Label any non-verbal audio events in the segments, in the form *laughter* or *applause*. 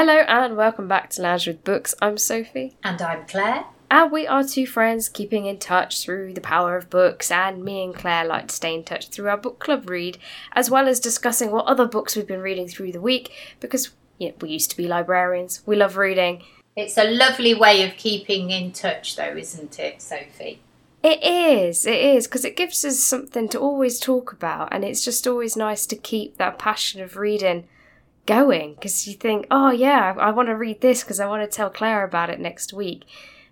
Hello and welcome back to Lounge with Books. I'm Sophie. And I'm Claire. And we are two friends keeping in touch through the power of books, and me and Claire like to stay in touch through our book club read, as well as discussing what other books we've been reading through the week, because yeah, we used to be librarians. We love reading. It's a lovely way of keeping in touch, though, isn't it, Sophie? It is, it is, because it gives us something to always talk about, and it's just always nice to keep that passion of reading going because you think, oh yeah, I, I want to read this because I want to tell Claire about it next week,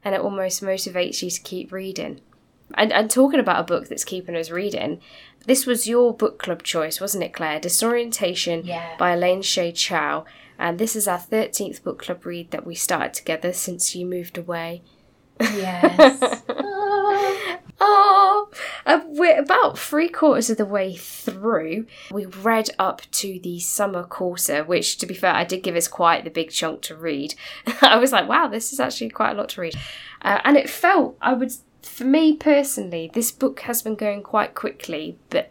and it almost motivates you to keep reading. And, and talking about a book that's keeping us reading, this was your book club choice, wasn't it, Claire? Disorientation Yeah. by Elaine Hsieh Chou. And this is our 13th book club read that we started together since you moved away. Yes. *laughs* Ah. Oh, uh, we're about three quarters of the way through. We read up to the summer quarter, which, to be fair, I did give us quite the big chunk to read. *laughs* I was like, wow, this is actually quite a lot to read. Uh, and it felt, I would, for me personally, this book has been going quite quickly, but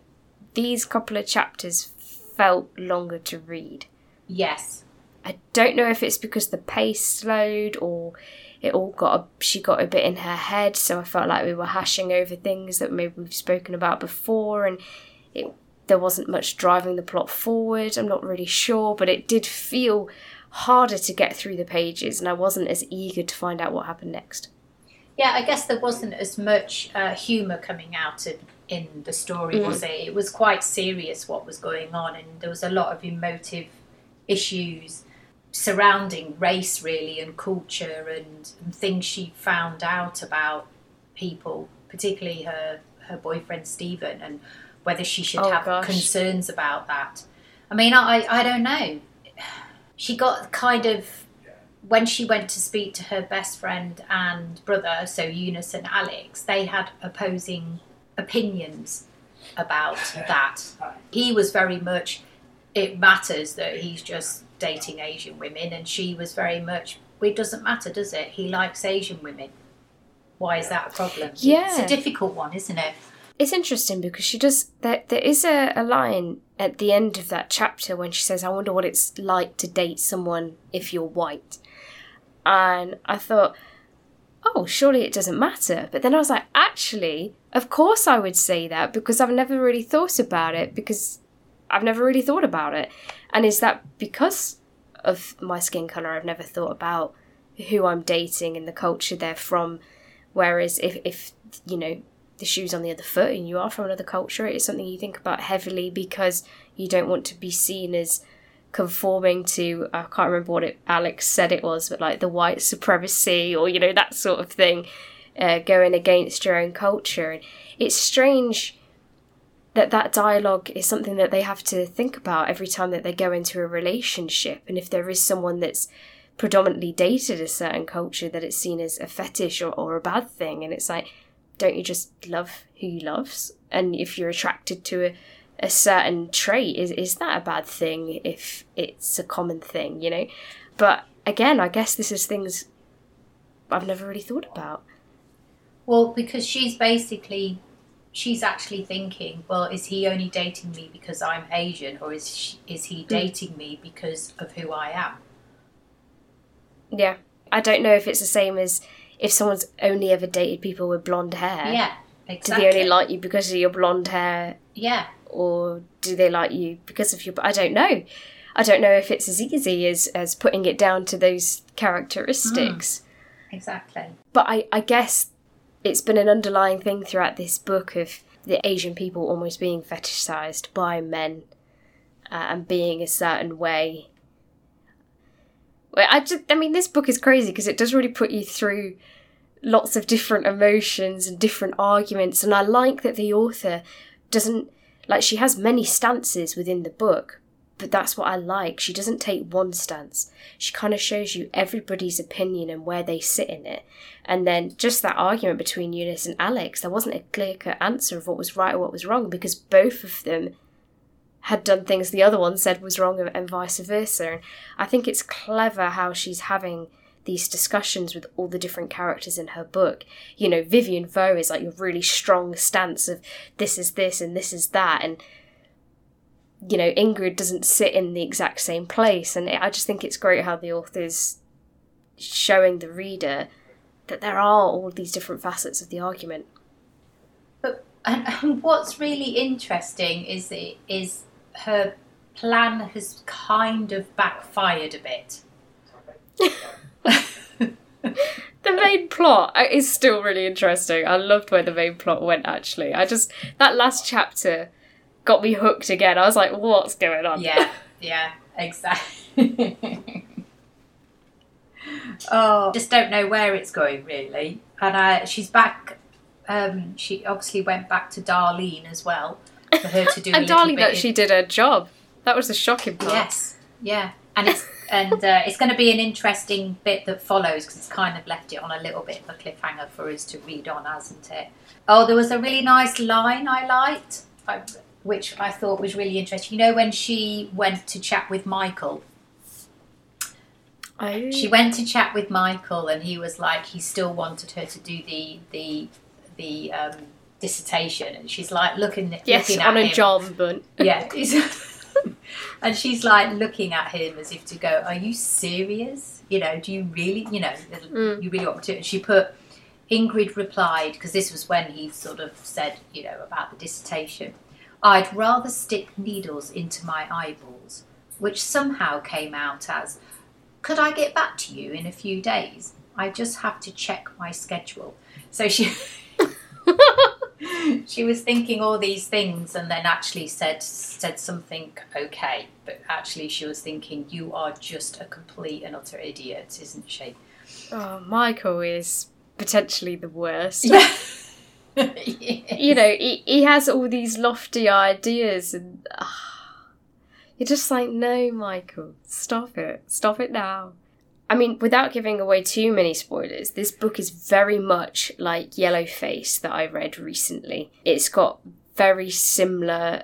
these couple of chapters felt longer to read. yes. I don't know if it's because the pace slowed or it all got a, she got a bit in her head, so I felt like we were hashing over things that maybe we've spoken about before, and it there wasn't much driving the plot forward. I'm not really sure, but it did feel harder to get through the pages, and I wasn't as eager to find out what happened next. Yeah, I guess there wasn't as much uh, humour coming out of, in the story, was it? It was quite serious what was going on, and there was a lot of emotive issues surrounding race, really, and culture, and, and things she found out about people, particularly her her boyfriend Stephen, and whether she should Oh, have gosh. concerns about that. I mean, I I don't know. She got kind of when she went to speak to her best friend and brother, so Eunice and Alex, they had opposing opinions about that. He was very much, it matters that he's just dating Asian women, and she was very much, well, it doesn't matter, does it? He likes Asian women. Why is that a problem? Yeah. It's a difficult one, isn't it? It's interesting because she does there there is a, a line at the end of that chapter when she says, I wonder what it's like to date someone if you're white. And I thought, oh, surely it doesn't matter. But then I was like, actually, of course I would say that because I've never really thought about it because I've never really thought about it. And is that because of my skin colour? I've never thought about who I'm dating and the culture they're from. Whereas if, if you know, the shoe's on the other foot and you are from another culture, it is something you think about heavily because you don't want to be seen as conforming to I can't remember what it Alex said it was, but like the white supremacy or you know that sort of thing, uh, going against your own culture. And it's strange that that dialogue is something that they have to think about every time that they go into a relationship. And if there is someone that's predominantly dated a certain culture, that it's seen as a fetish or, or a bad thing, and it's like, don't you just love who you loves? And if you're attracted to a a certain trait is is that a bad thing if it's a common thing you know but again i guess this is things i've never really thought about Well, because she's basically, she's actually thinking, well, is he only dating me because I'm Asian, or is she, is he hmm. dating me because of who I am? yeah. I don't know if it's the same as if someone's only ever dated people with blonde hair. Yeah, do they only like you because of your blonde hair? Yeah, or do they like you because of your i don't know. I don't know if it's as easy as as putting it down to those characteristics. Hmm. Exactly. but I, I guess it's been an underlying thing throughout this book of the Asian people almost being fetishized by men uh, and being a certain way. Well, I just, I mean, this book is crazy because it does really put you through lots of different emotions and different arguments, and I like that the author doesn't like she has many stances within the book, but that's what I like. She doesn't take one stance. She kind of shows you everybody's opinion and where they sit in it. And then just that argument between Eunice and Alex, there wasn't a clear cut answer of what was right or what was wrong because both of them had done things the other one said was wrong and vice versa. And I think it's clever how she's having these discussions with all the different characters in her book. You know, Vivian Vo is like your really strong stance of this is this and this is that, and you know, Ingrid doesn't sit in the exact same place. And I just think it's great how the author's showing the reader that there are all these different facets of the argument. But and, and what's really interesting is it is her plan has kind of backfired a bit. *laughs* the main plot uh, is still really interesting. I loved where the main plot went. Actually, I just that last chapter got me hooked again. I was like, "What's going on?" Yeah, yeah, exactly. oh, just don't know where it's going really. And uh, she's back. Um, she obviously went back to Darlene as well for her to do. *laughs* and Darlene actually did her job. That was the shocking part. Yes, yeah, and it's and uh, it's going to be an interesting bit that follows because it's kind of left it on a little bit of a cliffhanger for us to read on, hasn't it? Oh, there was a really nice line I liked, which I thought was really interesting. You know, when she went to chat with Michael. Oh. She went to chat with Michael, and he was like, he still wanted her to do the the the um, dissertation, and she's like looking, yes, looking on at a him. John but *laughs* Yeah. *laughs* and she's like looking at him as if to go, Are you serious? You know, do you really, you know, Mm. you really want to? And she put, Ingrid replied, because this was when he sort of said, you know, about the dissertation, I'd rather stick needles into my eyeballs, which somehow came out as, Could I get back to you in a few days? I just have to check my schedule. So she. *laughs* she was thinking all these things and then actually said said something okay but actually she was thinking you are just a complete and utter idiot isn't she oh, Michael is potentially the worst. yeah *laughs* *laughs* you know, he, he has all these lofty ideas, and ah, you're just like, no, Michael, stop it, stop it now. I mean, without giving away too many spoilers, this book is very much like Yellow Face that I read recently. It's got very similar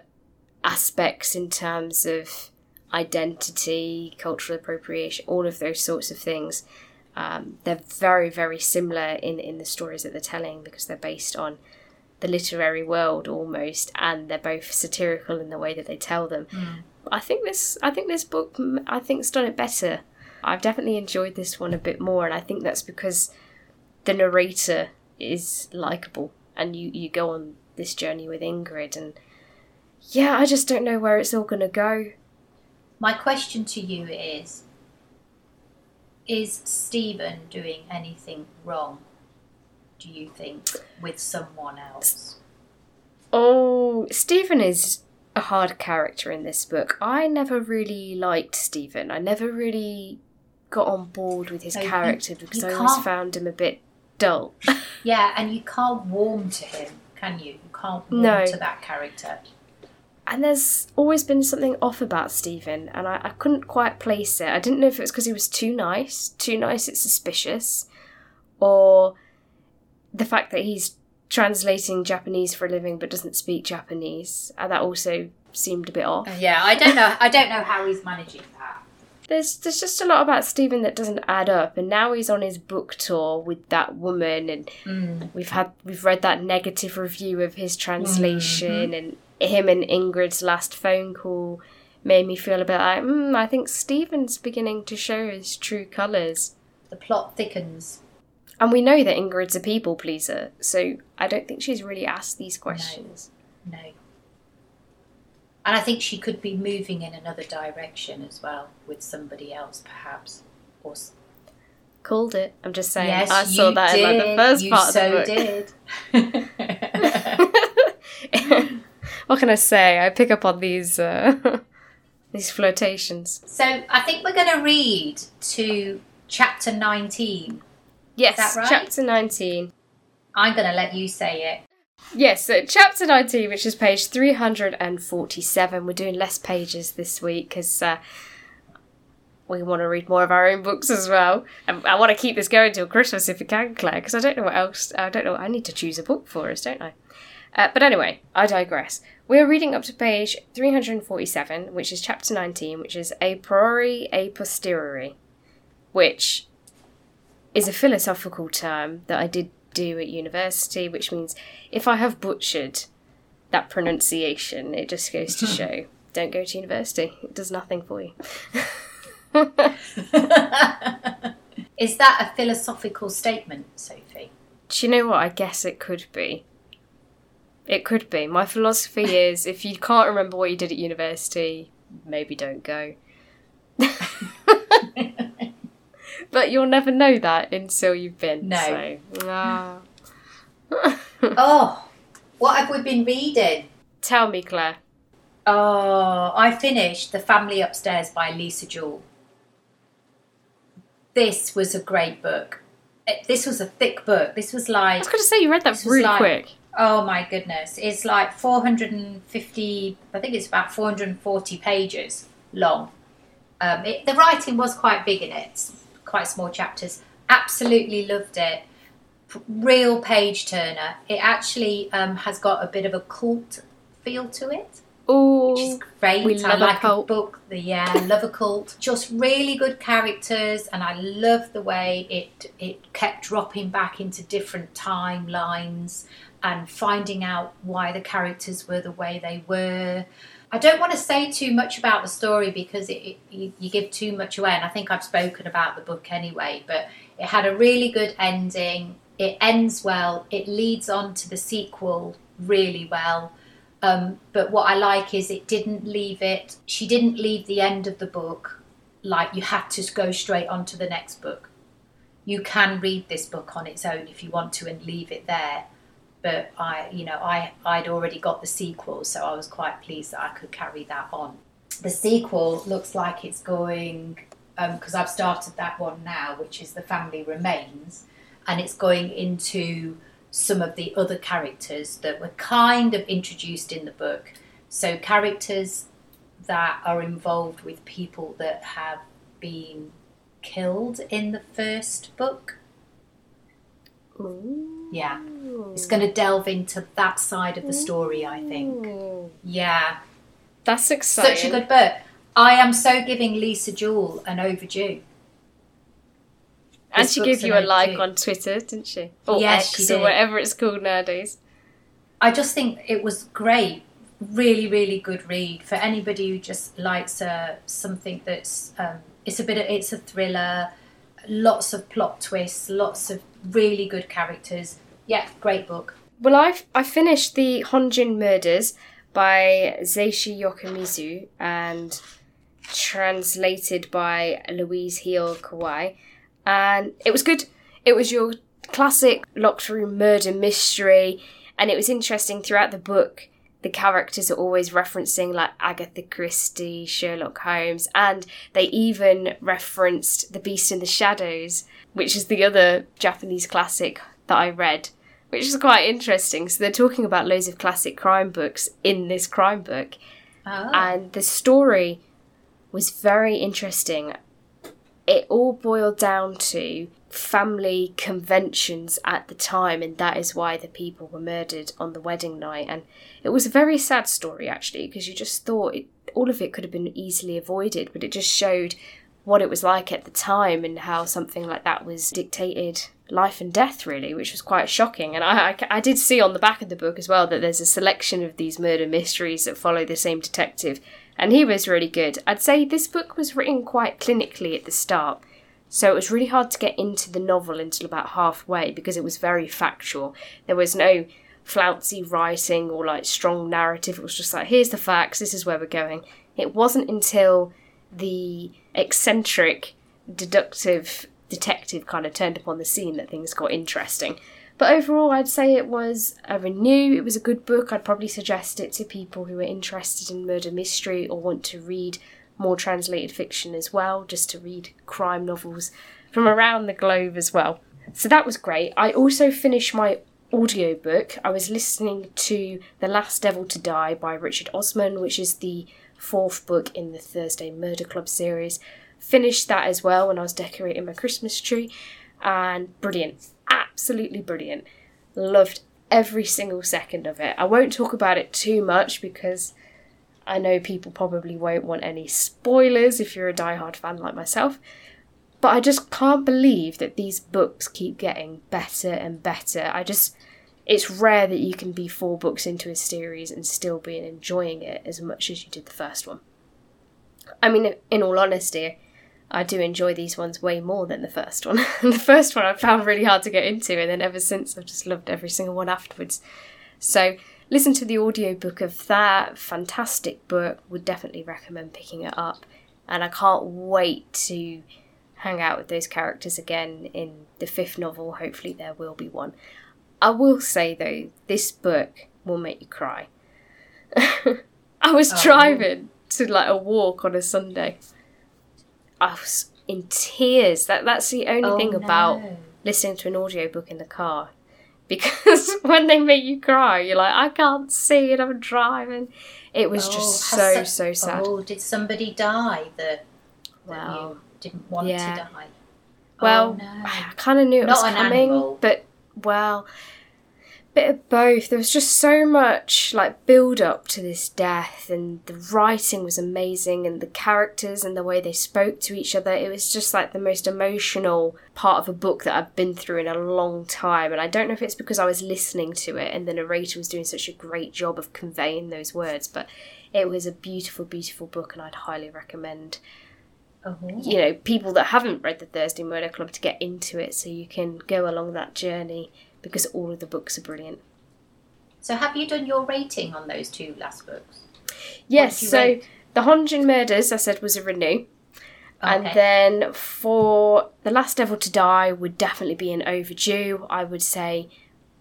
aspects in terms of identity, cultural appropriation, all of those sorts of things. Um, they're very, very similar in, in the stories that they're telling because they're based on the literary world almost, and they're both satirical in the way that they tell them. I think this, I think this book, mm, I think's done it better. I've definitely enjoyed this one a bit more, and I think that's because the narrator is likable, and you you go on this journey with Ingrid, and yeah, I just don't know where it's all gonna go. my question to you is is stephen doing anything wrong do you think with someone else Oh, Stephen is a hard character in this book. I never really liked Stephen. I never really got on board with his No, you- character because you I always found him a bit dull. *laughs* yeah and you can't warm to him can you you can't warm No. to that character and there's always been something off about Stephen, and I, I couldn't quite place it. I didn't know if it was because he was too nice, too nice, it's suspicious, or the fact that he's translating Japanese for a living but doesn't speak Japanese. And that also seemed a bit off. yeah i don't know i don't know how he's managing that there's there's just a lot about Stephen that doesn't add up, and now he's on his book tour with that woman, and Mm. we've had we've read that negative review of his translation, and him and Ingrid's last phone call made me feel a bit like, mm, I think Stephen's beginning to show his true colours. the plot thickens And we know that Ingrid's a people pleaser, so I don't think she's really asked these questions. No. And I think she could be moving in another direction as well with somebody else, perhaps. Or Called it. I'm just saying. yes, I saw that did. in like the first you part so of the book. did. *laughs* *laughs* *laughs* what can I say? I pick up on these uh, *laughs* these flirtations. so I think we're going to read to chapter 19. Yes, right? chapter 19. I'm going to let you say it. Yes, so chapter 19, which is page 347. We're doing less pages this week because uh, we want to read more of our own books as well. And I want to keep this going till Christmas if we can, Claire, because I don't know what else. I don't know. I need to choose a book for us, don't I? Uh, but anyway, I digress. We're reading up to page 347, which is chapter 19, which is A priori, a posteriori, which is a philosophical term that I did do at university, which means if I have butchered that pronunciation, it just goes to *laughs* show don't go to university. It does nothing for you. *laughs* Is that a philosophical statement, Sophie? Do you know what? I guess it could be. It could be. My philosophy is if you can't remember what you did at university, maybe don't go. *laughs* but you'll never know that until you've been. No. So, ah. *laughs* oh, what have we been reading? Tell me, Claire. Oh, I finished The Family Upstairs by Lisa Jewell. This was a great book. It- This was a thick book. This was like. I was going to say you read that really like- quick. Oh my goodness. It's like 450, I think it's about 440 pages long. Um, it, the writing was quite big in it, quite small chapters. Absolutely loved it. Real page turner. It actually um, has got a bit of a cult feel to it, which is Oh, great. we I love a like cult. book. The, yeah, love a cult. Just really good characters, and I love the way it it kept dropping back into different timelines and finding out why the characters were the way they were. I don't want to say too much about the story because it, it, you, you give too much away, and I think I've spoken about the book anyway. But it had a really good ending. It ends well. It leads on to the sequel really well. Um, but what I like is it didn't leave it. She didn't leave the end of the book like you have to go straight on to the next book. You can read this book on its own if you want to and leave it there but I, you know, I I'd already got the sequel, so I was quite pleased that I could carry that on. The sequel looks like it's going because I've started that one now, which is The Family Remains, and it's going into some of the other characters that were kind of introduced in the book. So characters that are involved with people that have been killed in the first book. Ooh. Yeah. It's going to delve into that side of the story, I think. Ooh. Yeah. That's exciting. Such a good book. I am so giving Lisa Jewell an overdue. And she gave you a like overdue. on Twitter, didn't she? Or Yes, X she or whatever it's called nowadays. I just think it was great. Really, really good read for anybody who just likes uh, something that's um, it's a bit of it's a thriller, lots of plot twists, lots of really good characters. Yeah, great book. Well, I've I finished the Honjin Murders by Seishi Yokomizo and translated by Louise Heal Kawai, and it was good. It was your classic locked room murder mystery, and it was interesting throughout the book. The characters are always referencing like Agatha Christie, Sherlock Holmes, and they even referenced The Beast in the Shadows, which is the other Japanese classic that I read which is quite interesting. So they're talking about loads of classic crime books in this crime book, Oh. and the story was very interesting. It all boiled down to family conventions at the time, and that is why the people were murdered on the wedding night. And it was a very sad story, actually, because you just thought it, all of it could have been easily avoided, but it just showed what it was like at the time and how something like that was dictated life and death really which was quite shocking and I, I, I did see on the back of the book as well that there's a selection of these murder mysteries that follow the same detective and he was really good. I'd say this book was written quite clinically at the start so it was really hard to get into the novel until about halfway because it was very factual. There was no flouncy writing or like strong narrative. It was just like here's the facts this is where we're going. It wasn't until the eccentric deductive detective kind of turned upon the scene that things got interesting. But overall, I'd say it was a renew. It was a good book. I'd probably suggest it to people who are interested in murder mystery or want to read more translated fiction as well, just to read crime novels from around the globe as well. So that was great. I also finished my audiobook. I was listening to The Last Devil to Die by Richard Osman, which is the fourth book in the Thursday Murder Club series. Finished that as well when I was decorating my Christmas tree, and brilliant, absolutely brilliant. Loved every single second of it. I won't talk about it too much because I know people probably won't want any spoilers if you're a die-hard fan like myself. But I just can't believe that these books keep getting better and better. I just it's rare that you can be four books into a series and still be enjoying it as much as you did the first one. I mean, in all honesty, I do enjoy these ones way more than the first one. *laughs* the first one I found really hard to get into, and then ever since I've just loved every single one afterwards. So, listen to the audiobook of that fantastic book, would definitely recommend picking it up. And I can't wait to hang out with those characters again in the fifth novel. Hopefully, there will be one. I will say though, this book will make you cry. *laughs* I was oh. driving to like a walk on a Sunday. I was in tears. That that's the only oh, thing about listening to an audiobook in the car. *laughs* Because when they make you cry, you're like, I can't see it, I'm driving. It was oh, just so, so sad. Oh, did somebody die that, that you didn't want yeah. to die? Well, oh, no. I kind of knew it Not was coming, animal. but well, bit of both. There was just so much like build up to this death, and the writing was amazing, and the characters and the way they spoke to each other. It was just like the most emotional part of a book that I've been through in a long time. And I don't know if it's because I was listening to it and the narrator was doing such a great job of conveying those words, but it was a beautiful, beautiful book, and I'd highly recommend. Oh. You know, people that haven't read the Thursday Murder Club to get into it so you can go along that journey because all of the books are brilliant. So, have you done your rating on those two last books? Yes. So, rate? the Honjin Murders, I said, was a renew. Okay. And then for The Last Devil to Die would definitely be an overdue. I would say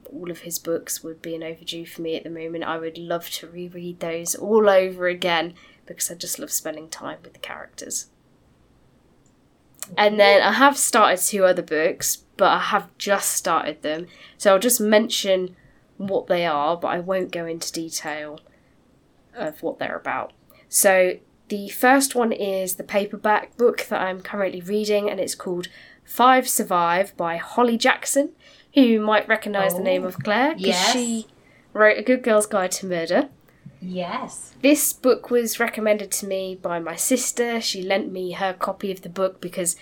all of his books would be an overdue for me at the moment. I would love to reread those all over again because I just love spending time with the characters. And then I have started two other books, but I have just started them. So I'll just mention what they are, but I won't go into detail of what they're about. So the first one is the paperback book that I'm currently reading, and it's called Five Survive by Holly Jackson, who you might recognise oh, the name of oh, Claire because yes. she wrote A Good Girl's Guide to Murder. Yes. This book was recommended to me by my sister. She lent me her copy of the book because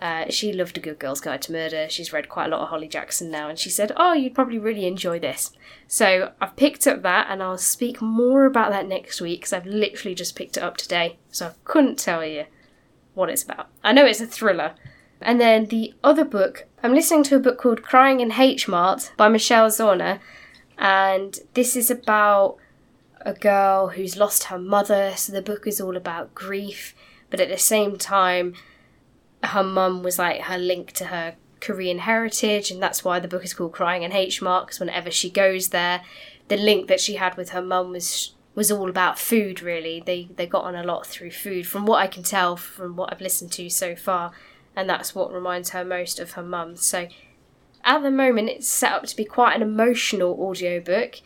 uh, she loved A Good Girl's Guide to Murder. She's read quite a lot of Holly Jackson now, and she said, Oh, you'd probably really enjoy this. So I've picked up that, and I'll speak more about that next week because I've literally just picked it up today, so I couldn't tell you what it's about. I know it's a thriller. And then the other book, I'm listening to a book called Crying in H Mart by Michelle Zauner, and this is about a girl who's lost her mother, so the book is all about grief, but at the same time, her mum was like her link to her Korean heritage, and that's why the book is called Crying in H because whenever she goes there, the link that she had with her mum was was all about food really. They they got on a lot through food, from what I can tell from what I've listened to so far, and that's what reminds her most of her mum. So at the moment it's set up to be quite an emotional audiobook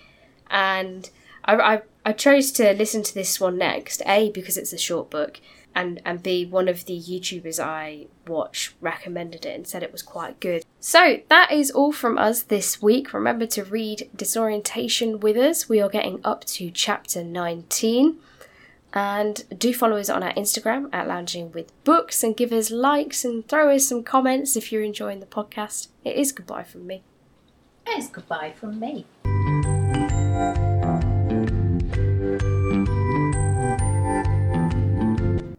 and I, I, I chose to listen to this one next, A, because it's a short book, and, and B, one of the YouTubers I watch recommended it and said it was quite good. So that is all from us this week. Remember to read Disorientation with us. We are getting up to chapter 19. And do follow us on our Instagram at Lounging with Books and give us likes and throw us some comments if you're enjoying the podcast. It is goodbye from me. It's goodbye from me.